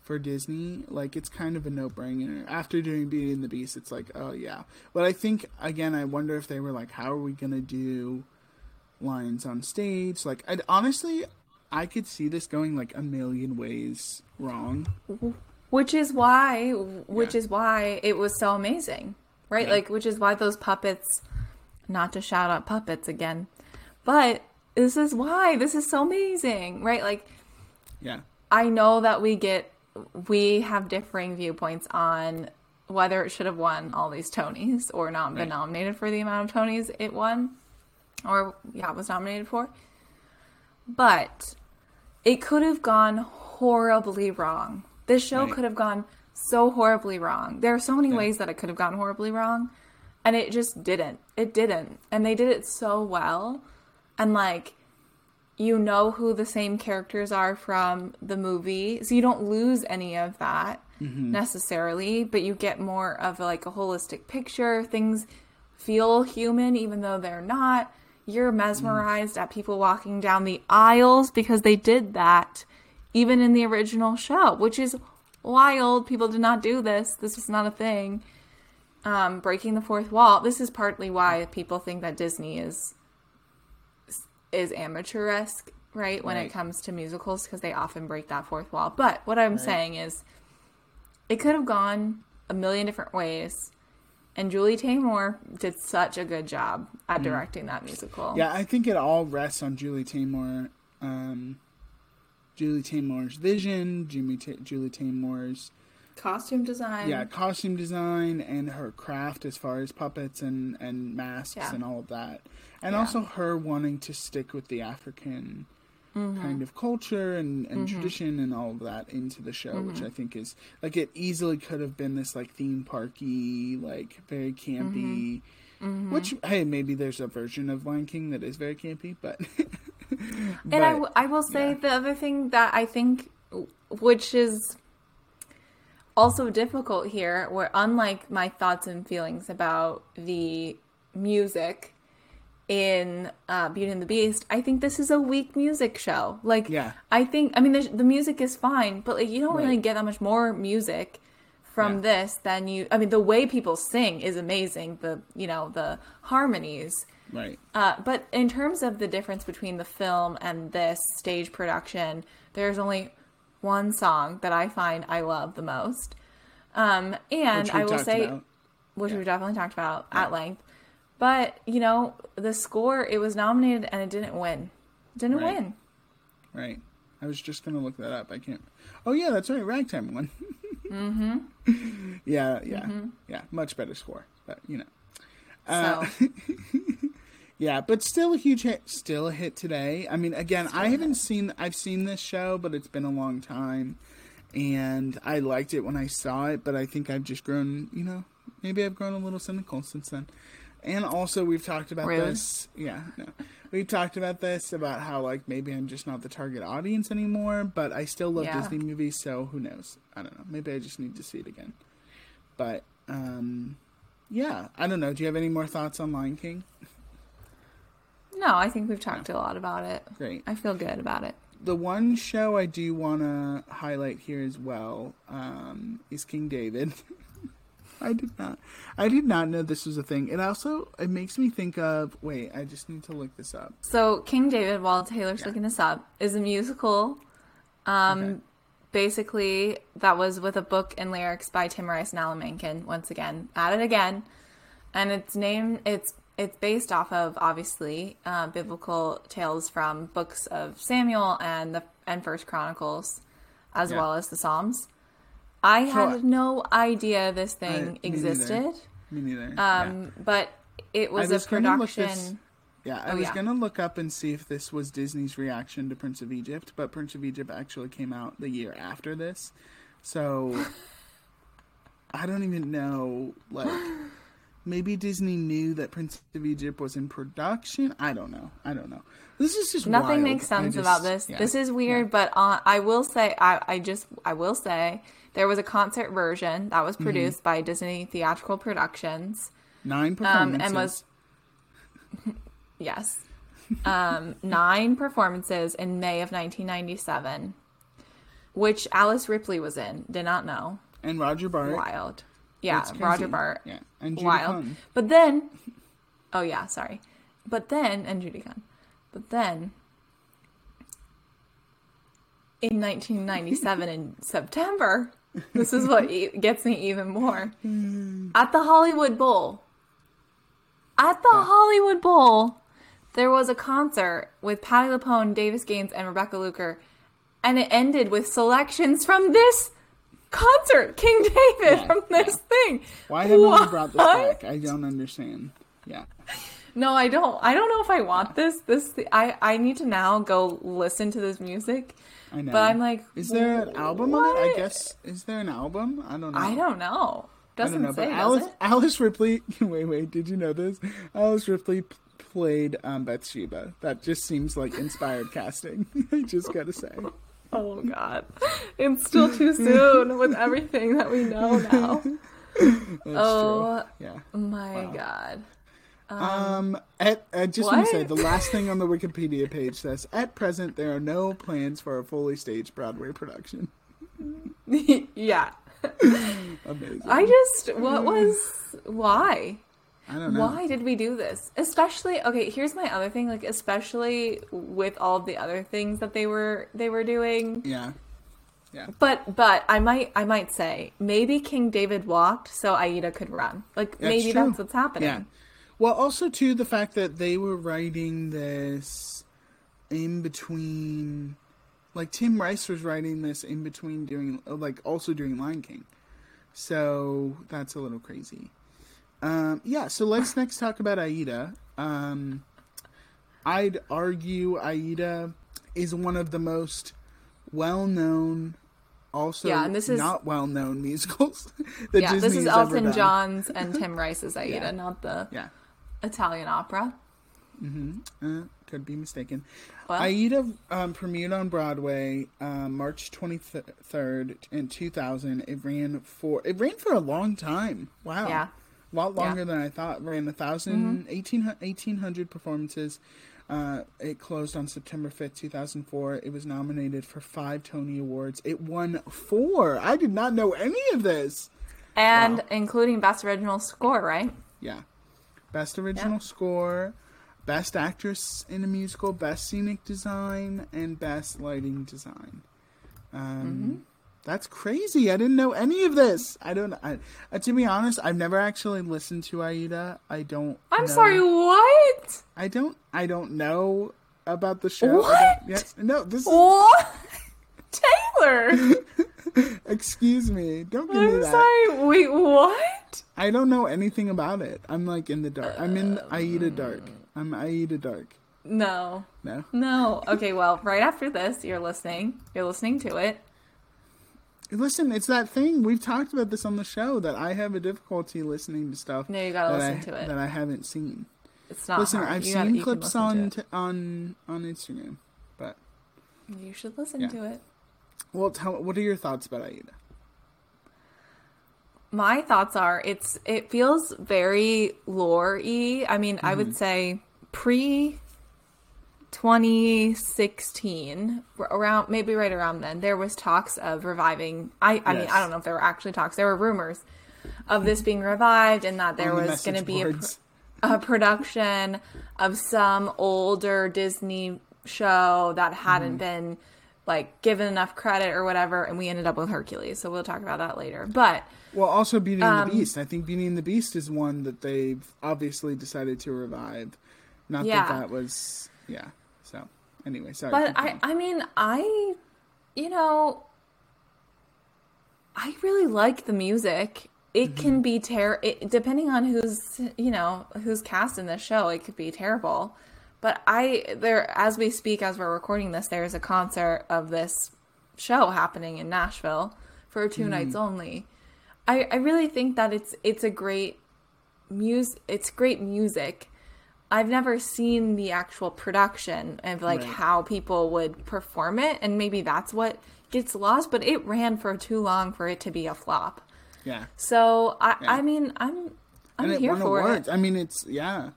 for Disney, like it's kind of a no-brainer. After doing Beauty and the Beast, it's like, oh yeah. But I think again, I wonder if they were like, how are we gonna do lions on stage? Like, I'd, honestly, I could see this going like a million ways wrong. Which is why, which Yeah. is why it was so amazing, right? Yeah. Like, which is why those puppets, not to shout out puppets again, but this is why this is so amazing, right? Like, Yeah. I know that we get, we have differing viewpoints on whether it should have won all these Tonys or not been Right. nominated for the amount of Tonys it won, or yeah, was nominated for. But it could have gone horribly wrong. This show Right. could have gone so horribly wrong. There are so many Yeah. ways that it could have gone horribly wrong, and it just didn't. It didn't. And they did it so well. And like you know who the same characters are from the movie, so you don't lose any of that necessarily, but you get more of like a holistic picture. Things feel human even though they're not. You're mesmerized at people walking down the aisles because they did that even in the original show, which is wild. People did not do this. This was not a thing. Um, breaking the fourth wall. This is partly why people think that Disney is is amateuresque, right? When it comes to musicals, because they often break that fourth wall. But what I'm saying is, it could have gone a million different ways. And Julie Taymor did such a good job at directing that musical. Yeah, I think it all rests on Julie Taymor. Um, Julie Taymor's vision, Jimmy Ta- Julie Taymor's Costume design. yeah costume design, and her craft as far as puppets and and masks Yeah. and all of that, and Yeah. also her wanting to stick with the African Mm-hmm. kind of culture and, and tradition and all of that into the show, Mm-hmm. which I think is like it easily could have been this like theme parky, like very campy. Mm-hmm. Which hey, maybe there's a version of Lion King that is very campy, but And I, w- I will say yeah. the other thing that I think, which is also difficult here, where unlike my thoughts and feelings about the music in uh, Beauty and the Beast, I think this is a weak music show. Like, Yeah. I think, I mean, the, music is fine, but like, you don't really get that much more music from Yeah. this than you. I mean, the way people sing is amazing. The you know the harmonies. right. Uh, but in terms of the difference between the film and this stage production, there's only one song that I find I love the most. Um, and I will say, about. which Yeah. we've definitely talked about at length. But, you know, the score, it was nominated and it didn't win. Didn't Right. win. Right. I was just gonna look that up. I can't. Oh yeah, that's right. Ragtime one. mm-hmm. Yeah, yeah, Mm-hmm. yeah. Much better score, but you know. So, Uh, Yeah, but still a huge hit. Still a hit today. I mean, again, I haven't seen. I've seen this show, but it's been a long time, and I liked it when I saw it. But I think I've just grown. You know, maybe I've grown a little cynical since then. And also, we've talked about Rude. this. Yeah, no. We've talked about this about how like maybe I'm just not the target audience anymore, but I still love Yeah. Disney movies, so who knows? I don't know. Maybe I just need to see it again. But um yeah, I don't know. Do you have any more thoughts on Lion King? No, I think we've talked a lot about it. Great. I feel good about it. The one show I do want to highlight here as well um, is King David. I did not. I did not know this was a thing. It also it makes me think of. Wait, I just need to look this up. So King David, while Taylor's Yeah. looking this up, is a musical. Um, Okay. basically that was with a book and lyrics by Tim Rice and Alan Menken. Once again, at it again, and it's named. It's it's based off of obviously uh, biblical tales from books of Samuel and the and First Chronicles, as Yeah. well as the Psalms. I So- had no idea this I- thing me neither. existed, Me neither. yeah. um, but it was, was a production. this- Yeah, I Oh, was yeah. gonna look up and see if this was Disney's reaction to Prince of Egypt, but Prince of Egypt actually came out the year after this, so I don't even know. Like, maybe Disney knew that Prince of Egypt was in production. I don't know. I don't know. This is just Nothing wild. makes sense just- about this. yeah, This is weird, but uh, I will say, I, I just, I will say, there was a concert version that was Mm-hmm. produced by Disney Theatrical Productions, nine um, performances. and was, yes, um, nine performances in May of 1997, which Alice Ripley was in. Did not know. and Roger Bart. Wild. Yeah, Roger. Bart. Yeah, and Judy Wild. But then, oh yeah, sorry. But then, and Judy Kuhn. But then, in 1997 in September, this is what e- gets me even more. Hmm. At the Hollywood Bowl, at the Hollywood Bowl, there was a concert with Patti LuPone, Davis Gaines, and Rebecca Luker, and it ended with selections from this concert, King David, Yeah, from this thing. Why haven't we brought this back? I don't understand. Yeah. No, I don't. I don't know if I want this. This I I need to now go listen to this music. I know. But I'm like, is there an album on it? I guess. Is there an album? I don't know. I don't know. Doesn't know, say. does Alice? Alice Ripley. Wait, wait. Did you know this? Alice Ripley played um, Bathsheba. That just seems like inspired casting. I just gotta say. Oh God, it's still too soon with everything that we know now. Oh true. Yeah. my God. Um, at, I just want to say the last thing on the Wikipedia page says, "At present, there are no plans for a fully staged Broadway production." yeah. Amazing. I just what was why? I don't know. Why did we do this? Especially okay, here's my other thing, like especially with all the other things that they were they were doing. Yeah. Yeah. But but I might I might say maybe King David walked so Aida could run. Like That's maybe true. that's what's happening. Yeah. Well, also too the fact that they were writing this in between, like Tim Rice was writing this in between doing, like also doing Lion King. So that's a little crazy. Um, yeah. So let's next talk about Aida. Um, I'd argue Aida is one of the most well-known. Also, Yeah, and this is- not well-known musicals. that Yeah, this is Elton. John's and Tim Rice's Aida, Yeah. not the Yeah. Italian opera. Uh, could be mistaken. Well- Aida um, premiered on Broadway um, March twenty third in two thousand. It ran for it ran for a long time. Wow, Yeah. A lot Yeah. longer than I thought. Ran a thousand eighteen eighteen hundred performances. Uh, it closed on September fifth, two thousand four. It was nominated for five Tony Awards. It won four. I did not know any of this. And Wow. including Best Original Score, right? Yeah. Best original score, best actress in a musical, best scenic design, and best lighting design. Um, That's crazy. I didn't know any of this. I don't. I, uh, to be honest, I've never actually listened to Aida. I don't. I'm know- sorry, what? I don't. I don't know about the show. What? Yes. No. This. Is, What? Taylor! excuse me. Don't give me I'm that. sorry. Wait, what? I don't know anything about it. I'm like in the dark. I'm in Aida dark. I'm Aida dark. No. No. No. Okay, well, right after this, you're listening. You're listening to it. Listen, it's that thing we've talked about this on the show that I have a difficulty listening to stuff. No, you gotta listen I, to it. that I haven't seen. It's not. listen, hard. I've You seen gotta- clips on t- on on Instagram, but You should listen Yeah. to it. well, tell what are your thoughts about Aida? My thoughts are it's it feels very lore-y. I mean, I Mm-hmm. would say pre 2016 around maybe right around then there was talks of reviving I I mean I don't know if there were actually talks there were rumors of this being revived and that there the was going to be a, a production of some older Disney show that hadn't Mm-hmm. been like given enough credit or whatever and we ended up with Hercules so we'll talk about that later but Well, also Beauty Um, and the Beast. I think Beauty and the Beast is one that they've obviously decided to revive. Not Yeah. that that was yeah. So anyway, sorry. But I. I mean, I, you know, I really like the music. It Mm-hmm. can be terrible, depending on who's, you know, who's cast in the show. It could be terrible. But I, there, as we speak, as we're recording this, there's a concert of this show happening in Nashville for two Mm. nights only. I, I really think that it's it's a great music. It's great music. I've never seen the actual production of like Right. how people would perform it, and maybe that's what gets lost. But it ran for too long for it to be a flop. yeah. So I, Yeah. I mean, I'm I'm here for awards. it. I mean, it's yeah.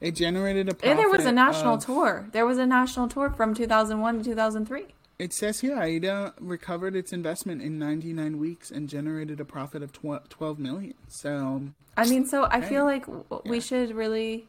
It generated a. And there was a national of- tour. There was a national tour from 2001 to 2003. It says here Aida recovered its investment in 99 weeks and generated a profit of 12 million. So I mean, so I feel like w- we should really,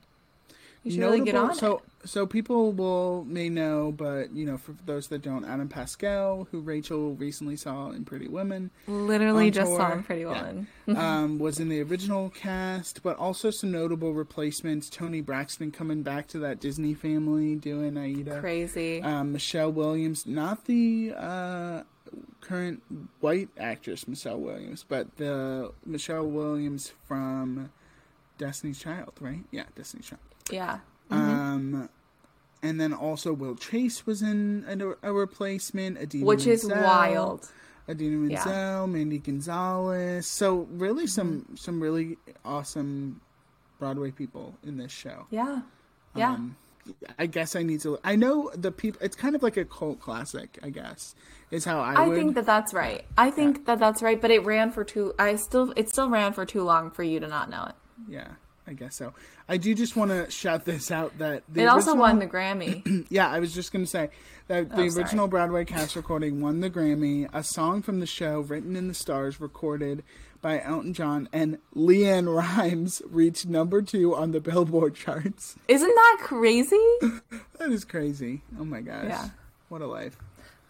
we should notable. really get on so it. so people will may know, but you know, for those that don't, Adam Pascal, who Rachel recently saw in Pretty Women, Literally just tour. saw Pretty Yeah. Woman. um, was in the original cast, but also some notable replacements. Toni Braxton coming back to that Disney family doing Aida. Crazy. Um, Michelle Williams, not the uh, current white actress Michelle Williams, but the Michelle Williams from Destiny's Child, right? Yeah, Destiny's Child. Yeah. Um, and then also Will Chase was in a, a replacement. Adina Which is wild. Adina Yeah. Menzel, Mandy Gonzalez. So really, some Mm-hmm. some really awesome Broadway people in this show. Yeah. Yeah. Um, I guess I need to. I know the people. It's kind of like a cult classic. I guess is how I, I would. think that that's right. I think that that's right, but it ran for too. I still, it still ran for too long for you to not know it. yeah, I guess so. I do just want to shout this out that the It also original- won the Grammy. Yeah, I was just gonna say that the Oh, sorry. original Broadway cast recording won the Grammy. A song from the show, written in the stars, recorded by Elton John and LeAnn Rimes, reached number two on the Billboard charts. Isn't that crazy? That is crazy. Oh my gosh. Yeah. What a life.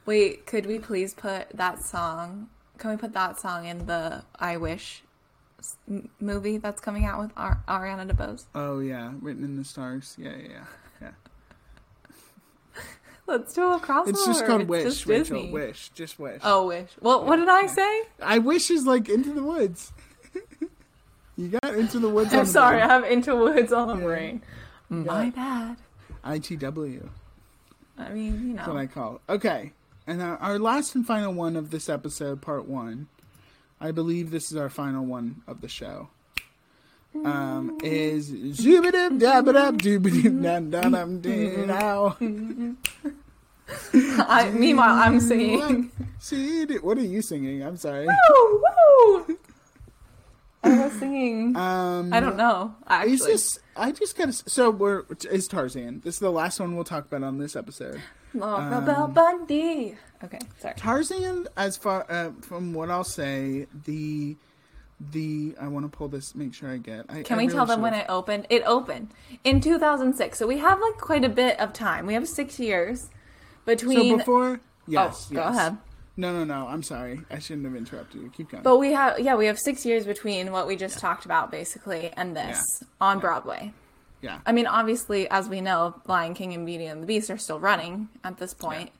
Wait, could we please put that song? Can we put that song in the I Wish movie that's coming out with Ar- Ariana DeBose? Oh yeah, written in the stars. Yeah, yeah, yeah. yeah. Let's do a crossover. It's just called It's Wish, just Rachel. Disney. Wish, just wish. Oh, Wish. Well, what did I say? I wish is like into the woods. you got into the woods. I'm sorry, I brain. have Woods on the Yeah. brain. My bad. ITW. I mean, you That's what. I call it. Okay, and our, our last and final one of this episode, part one. I believe this is our final one of the show. Um, is zoobidip dabidap doobidip dum dum dum dee now. I, meanwhile, I'm singing. What are you singing? I'm sorry. Woo, woo. I was singing. Um, I don't know. Actually, this? I just gotta. So we're is Tarzan. This is the last one we'll talk about on this episode. Laura um, Bell Bundy. Okay, sorry. Tarzan, as far uh, from what I'll say, the the I want to pull this. Make sure I get. I, Can I we really tell them when should've- it opened? It opened in 2006, so we have like quite a bit of time. We have six years between. So before, yes, oh, go ahead. No, no, no. I'm sorry. I shouldn't have interrupted you. Keep going. But we have, yeah, we have six years between what we just talked about, basically, and this on Broadway. yeah. I mean, obviously, as we know, Lion King and Beauty and the Beast are still running at this point.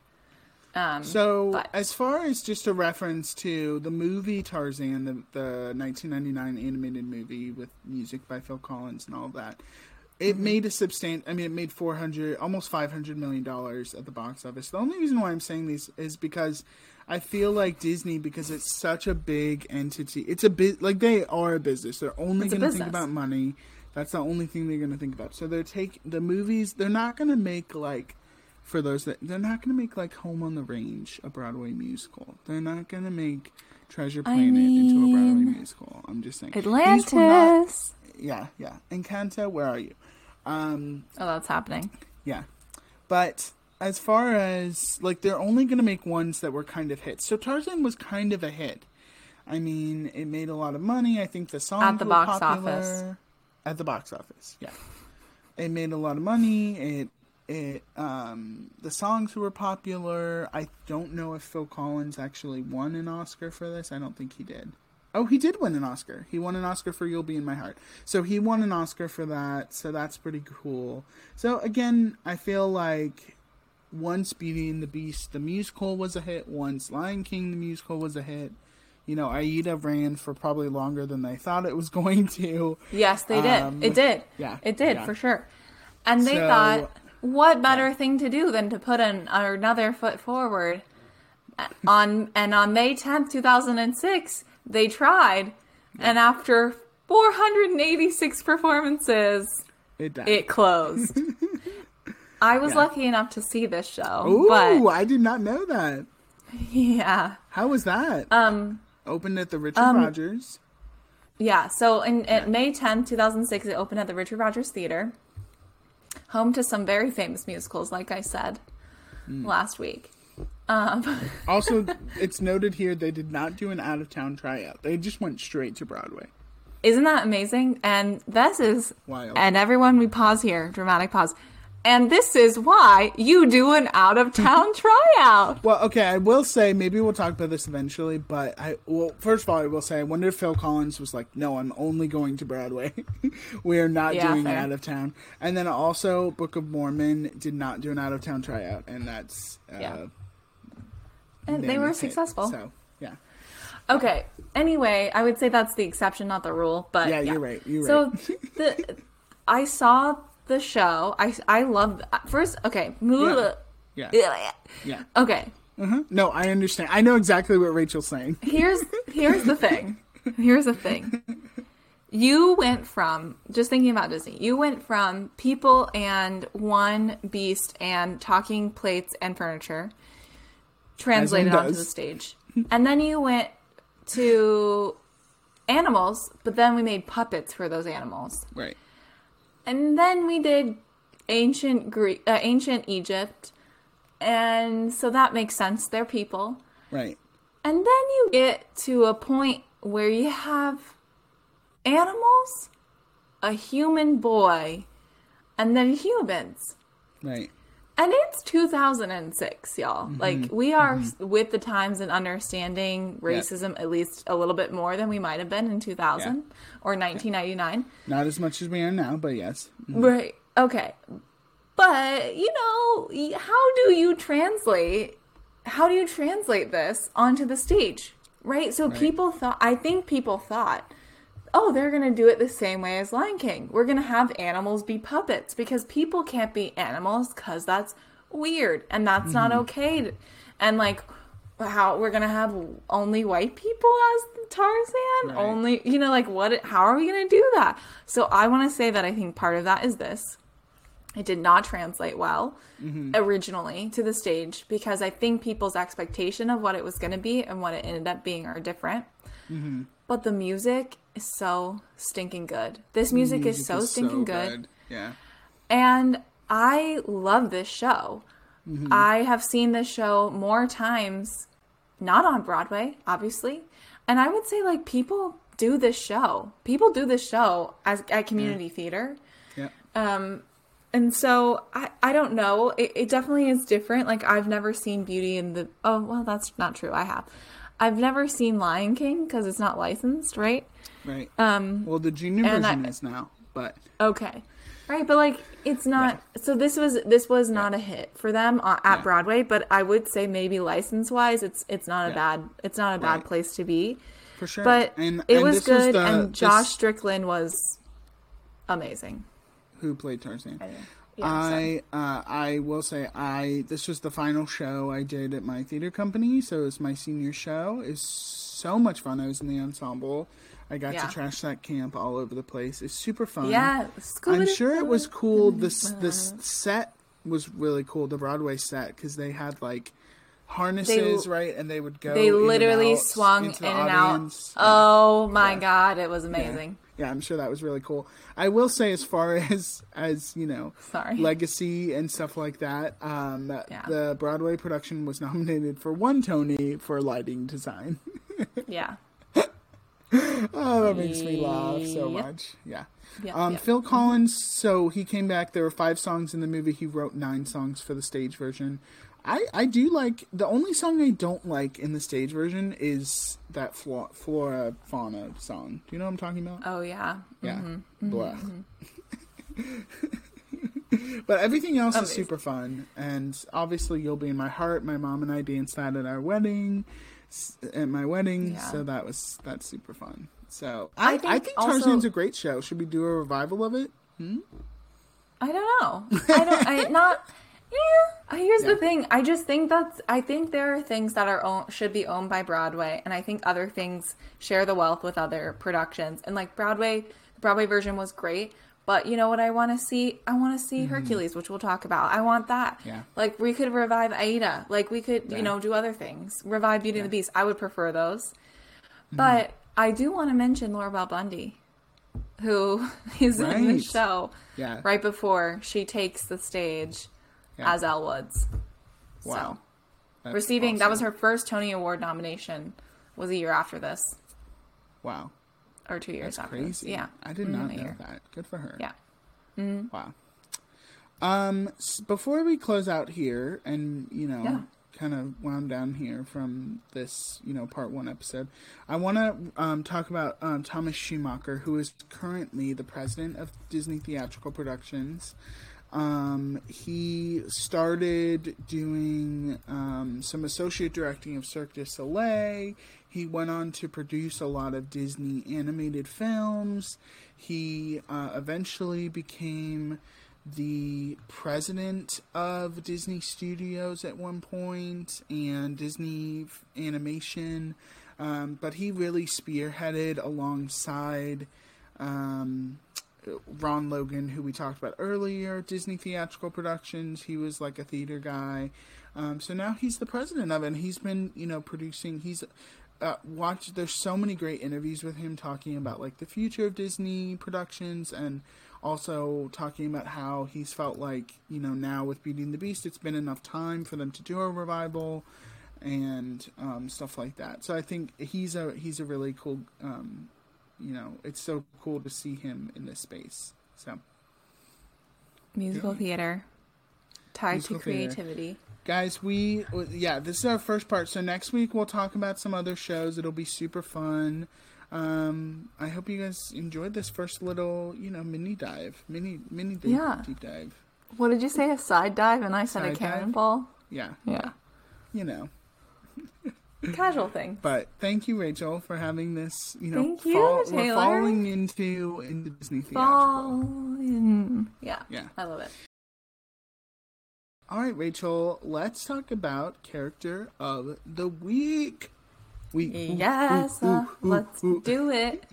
Um, So, but- as far as just a reference to the movie Tarzan, the, the 1999 animated movie with music by Phil Collins and all that, it Mm-hmm. made a substantial. I mean, it made 400, almost 500 million dollars at the box office. The only reason why I'm saying these is because I feel like Disney because it's such a big entity. It's a bit like they are a business. They're only going to think about money. That's the only thing they're going to think about. So they're take the movies. They're not going to make like for those that they're not going to make like Home on the Range a Broadway musical. They're not going to make Treasure I Planet into a Broadway musical. I'm just saying. Will not- Atlantis. yeah, yeah. Encanto, where are you? Um, Oh, that's happening. yeah. But as far as like they're only going to make ones that were kind of hits. So Tarzan was kind of a hit. I mean, it made a lot of money. I think the song At the box popular. office. At the box office, yeah. It made a lot of money. It it um the songs were popular. I don't know if Phil Collins actually won an Oscar for this. I don't think he did. Oh, he did win an Oscar. He won an Oscar for You'll Be in My Heart. So he won an Oscar for that. So that's pretty cool. So again, I feel like once Beauty and the Beast the musical was a hit, once Lion King the musical was a hit. You know, Aida ran for probably longer than they thought it was going to. Yes, they did. Um, it did. yeah, It did yeah. for sure. And they So- thought, what better thing to do than to put an, another foot forward? On and on May tenth, two thousand and six, they tried, and after four hundred and eighty six performances, It it closed. I was Yeah. lucky enough to see this show, Ooh, but I did not know that. yeah, How was that? um, Opened at the Richard um, Rodgers. Yeah, so in, at May 10th, 2006, it opened at the Richard Rodgers Theater, home to some very famous musicals, like I said Hmm. last week. Um, Also, it's noted here they did not do an out of town tryout. They just went straight to Broadway. isn't that amazing? And this is, Wild. and everyone, we pause here, dramatic pause. And this is why you do an out of town tryout. Well, okay, I will say maybe we'll talk about this eventually, but I well, first of all, I will say I wonder if Phil Collins was like, "No, I'm only going to Broadway. we are not Yeah, doing fair. out of town." And then also, Book of Mormon did not do an out of town tryout, and that's uh, Yeah. And they were hit. successful. So yeah, Okay. Anyway, I would say that's the exception, not the rule. But Yeah, you're right, you're right. so right. the I saw the show. I I love first. Okay. Yeah. yeah, yeah. Okay. Uh-huh. No, I understand. I know exactly what Rachel's saying. Here's here's the thing. Here's the thing. You went from just thinking about Disney. You went from people and one beast and talking plates and furniture translated onto the stage. And then you went to animals, but then we made puppets for those animals. Right. And then we did ancient Greek, uh, ancient Egypt, and so that makes sense. They're people. Right. And then you get to a point where you have animals, a human boy, and then humans. Right. And it's 2006, y'all. Mm-hmm. Like, we are mm-hmm. with the times and understanding racism at least a little bit more than we might have been in 2000 or 1999. Not as much as we are now, but yes. Mm-hmm. Right. Okay. But, you know, how do you translate how do you translate this onto the stage? Right? So people thought I think people thought, "Oh, they're going to do it the same way as Lion King. We're going to have animals be puppets because people can't be animals cuz that's weird and that's not mm-hmm. okay." to- And like how we're going to have only white people as Tarzan? Right. Only, you know, like what how are we going to do that? So I want to say that I think part of that is this. It did not translate well mm-hmm. originally to the stage because I think people's expectation of what it was going to be and what it ended up being are different. Mm-hmm. But the music is so stinking good. This music, is Music so stinking good. Yeah. And I love this show. I have seen this show more times, not on Broadway, obviously. And I would say, like, people do this show. People do this show as at community theater. Yeah. Um, and so I, I don't know. It, it definitely is different. Like I've never seen Beauty in the. Oh well, that's not true. I have. I've never seen Lion King because it's not licensed, right? Right. Um. well, the junior version I- is now, but Okay. Right, but like it's not. So this was this was not a hit for them uh, at Yeah. Broadway. But I would say maybe license wise, it's it's not a Yeah. bad it's not a bad place to be. for sure. But and, it and was this good, the- and this- Josh Strickland was amazing. who played Tarzan. Yeah. Yeah, I uh, I will say I this was the final show I did at my theater company, so it was my senior show. It's so much fun. I was in the ensemble. I got Yeah. to trash that camp all over the place. It's super fun. Yeah, I'm sure it was cool. This this set was really cool. The Broadway set because they had like harnesses, right? And they would go. They in and literally out swung in and out. Oh my god, it was amazing. Yeah, I'm sure that was really cool. I will say, as far as as you know, Sorry. legacy and stuff like that, um, Yeah. the Broadway production was nominated for one Tony for lighting design. Yeah. oh, that makes me laugh so Yep. much. Yeah. Yep, Um, yep. Phil Collins, so he came back. There were five songs in the movie. He wrote nine songs for the stage version. I, I do like the only song I don't like in the stage version is that Flo- Flora Fauna song. Do you know what I'm talking about? Oh yeah. Yeah. Mm-hmm. mm-hmm. Blah. Mm-hmm. but everything else is super fun. And obviously, You'll Be in My Heart. My mom and I danced that at our wedding, at my wedding. Yeah. So that was, that's super fun. So I, I I think, think also- Tarzan's a great show. Should we do a revival of it? Hmm? I don't know. I don't. I not. Yeah. Here's Yeah. the thing. I just think that's. I think there are things that are own, should be owned by Broadway, and I think other things share the wealth with other productions. And like Broadway, the Broadway version was great. But you know what I want to see? I want to see Hercules, which we'll talk about. I want that. Mm-hmm. Yeah. Like we could revive Aida. Like we could, Yeah. you know, do other things. Revive Beauty and the Beast. I would prefer those. Mm-hmm. But I do want to mention Laura Bell Bundy, who is in the show Yeah. right before she takes the stage Yeah. as Elle Woods. Wow. So, receiving that was her first Tony Award nomination. Was a year after this, Wow. or two years That's after this. crazy. Yeah, I did not know year. that. Good for her. Yeah. Wow. Um, before we close out here, and you know, Yeah. kind of wound down here from this, you know, part one episode, I want to um, talk about um, Thomas Schumacher, who is currently the president of Disney Theatrical Productions. Um, he started doing um, some associate directing of Cirque du Soleil. He went on to produce a lot of Disney animated films. He uh, eventually became the president of Disney Studios at one point and Disney Animation. Um, but he really spearheaded alongside um, Ron Logan, who we talked about earlier, Disney Theatrical Productions. He was like a theater guy. Um, so now he's the president of it, and he's been, you know, producing. He's uh, watched. There's so many great interviews with him talking about like the future of Disney productions, and also talking about how he's felt like, you know, now with Beauty and the Beast, it's been enough time for them to do a revival and um, stuff like that. So I think he's a he's a really cool. Um, you know, it's so cool to see him in this space. So, Musical theater tied Musical to theater. creativity. guys, we yeah, this is our first part. So next week we'll talk about some other shows. It'll be super fun. Um, I hope you guys enjoyed this first little, you know, mini dive, mini mini deep, Yeah. deep dive. What did you say? A side dive, and I said Side a dive? cannonball. Yeah, Yeah, you know. casual thing. But thank you, Rachel, for having this. You know, Thank you, we're Taylor. falling into into Disney theatrical. Fall in. Yeah, Yeah. I love it. All right, Rachel. Let's talk about character of the week. Week. Yes, ooh, uh, ooh, let's ooh. do it.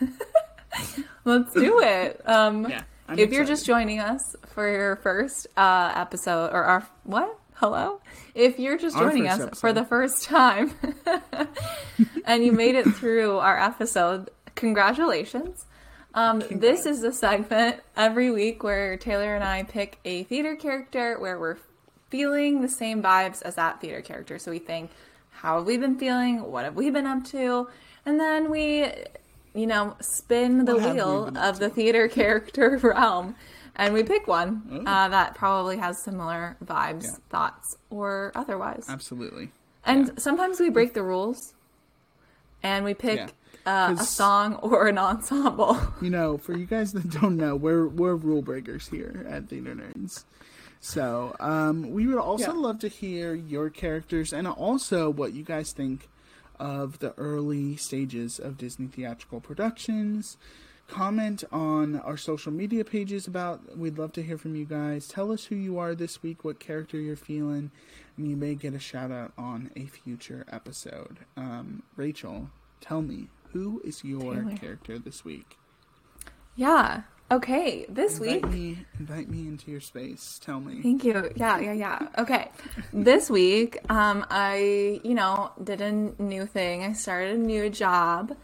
let's do it. Um, Yeah, if you're just joining us for your first uh, episode, or our what? Hello. If you're just joining us first for the first time, and you made it through our episode, congratulations. Um, this is the segment every week where Taylor and I pick a theater character where we're feeling the same vibes as that theater character. So we think, how have we been feeling? What have we been up to? And then we, you know, spin the What we wheel of the theater character realm and we pick one uh, that probably has similar vibes, Yeah. thoughts, or otherwise. Absolutely. And sometimes we break the rules and we pick Yeah. uh, a song or an ensemble. You know, for you guys that don't know, we're we're rule breakers here at Theater Nerds. So, um, we would also Yeah. love to hear your characters and also what you guys think of the early stages of Disney theatrical productions. Comment on our social media pages about. We'd love to hear from you guys. Tell us who you are this week, what character you're feeling, and you may get a shout out on a future episode. Um, Rachel, tell me who is your Taylor. character this week? Yeah. Okay. This Invite week. me, invite me into your space. Tell me. Thank you. Yeah, yeah, yeah. Okay. This week, um, I, you know, did a new thing. I started a new job.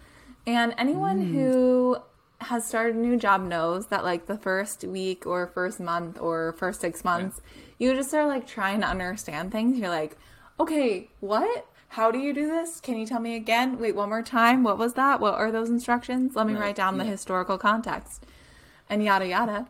And anyone Mm. who has started a new job knows that like the first week or first month or first six months, you just are like trying to understand things. You're like, okay, what? How do you do this? Can you tell me again? Wait, one more time. What was that? What are those instructions? Let me Right, write down the historical context and yada yada.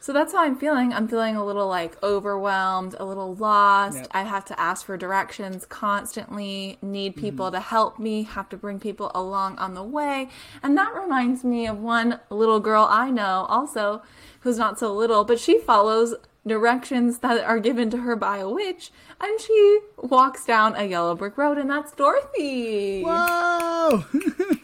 So that's how I'm feeling. I'm feeling a little like overwhelmed, a little lost. Yep. I have to ask for directions constantly, need Mm-hmm. people to help me, have to bring people along on the way. And that reminds me of one little girl I know also who's not so little, but she follows directions that are given to her by a witch and she walks down a yellow brick road and that's Dorothy. Whoa!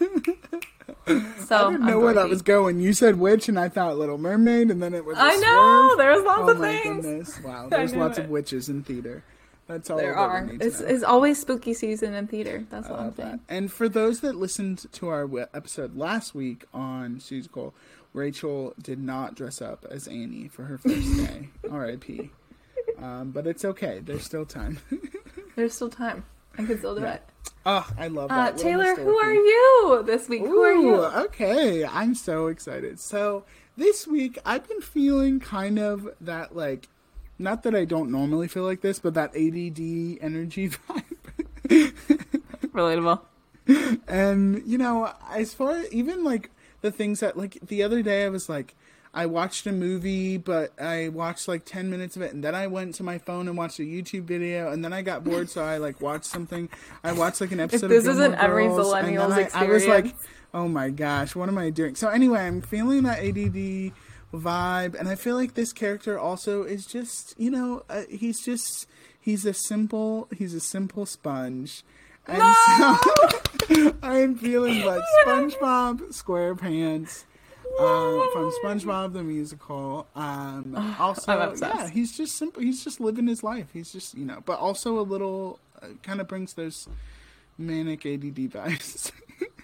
So I didn't know where that was going. You said witch, and I thought Little Mermaid, and then it was. I know, there's lots oh of my things. goodness! Wow, there's lots it. of witches in theater. That's all There are. It's, it's always spooky season in theater. That's what I I'm that. saying. And for those that listened to our episode last week on Susie Cole, Rachel did not dress up as Annie for her first day. R.I.P. Um, but it's okay. There's still time. There's still time. I can still do Yeah. it. Oh, I love Uh, that. Little Taylor, who are you this week? who are you? okay. I'm so excited. So this week I've been feeling kind of that like not that I don't normally feel like this, but that ADD energy vibe. Relatable. and you know, as far even like the things that like the other day I was like I watched a movie, but I watched like 10 minutes of it, and then I went to my phone and watched a YouTube video, and then I got bored, so I like watched something. I watched like an episode this of Gilmore isn't every Girls, then millennial's I, I was like, oh my gosh, what am I doing? So anyway, I'm feeling that ADD vibe, and I feel like this character also is just, you know, uh, he's just he's a simple he's a simple sponge. And so I'm feeling like SpongeBob SquarePants um, from SpongeBob the musical. Um, also, yeah, he's just simple. He's just living his life. He's just you know, but also a little uh, kind of brings those manic ADD vibes.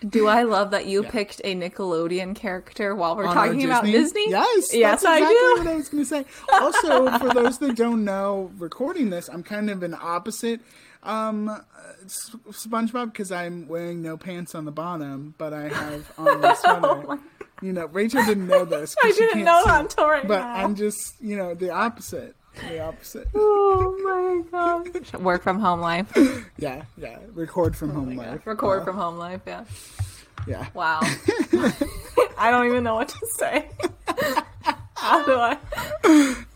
Do I love that you Yeah. picked a Nickelodeon character while we're on talking about Disney? Yes, Yes, that's I exactly do. What I was going to say. Also, for those that don't know, recording this, I'm kind of an opposite um, uh, SpongeBob because I'm wearing no pants on the bottom, but I have on the sweater. you know, Rachel didn't know this. 'cause Oh I she didn't know see that it. until right But now. I'm just, you know, the opposite. The opposite. Oh my gosh. Work from home life. Yeah, yeah. Record from Oh home life. Record Uh, from home life, yeah. Yeah. Wow. I don't even know what to say. How do I?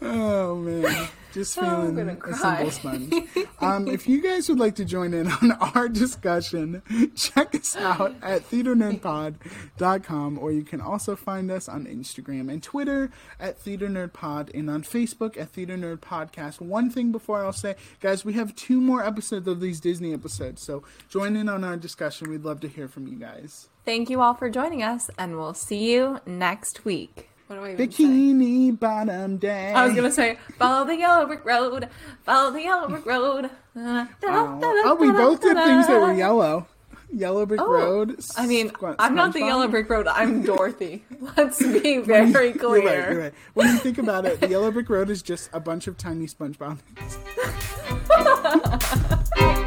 Oh man, just Oh, feeling a simple sponge. um, if you guys would like to join in on our discussion, check us out at theaternerdpod.com, or you can also find us on Instagram and Twitter at Theater Nerd Pod, and on Facebook at Theater Nerd Podcast. One thing before I'll say, guys, we have two more episodes of these Disney episodes, so join in on our discussion. We'd love to hear from you guys. Thank you all for joining us, and we'll see you next week. What do I even say? Bikini Bottom Day. I was gonna say, follow the yellow brick road, follow the yellow brick road. Oh, oh, we both did things that were yellow. Yellow Brick Oh, Road. I mean, Squ- I'm not the yellow brick road. I'm Dorothy. Let's be very You're clear. right, you're right. When you think about it, the Yellow Brick Road is just a bunch of tiny SpongeBob.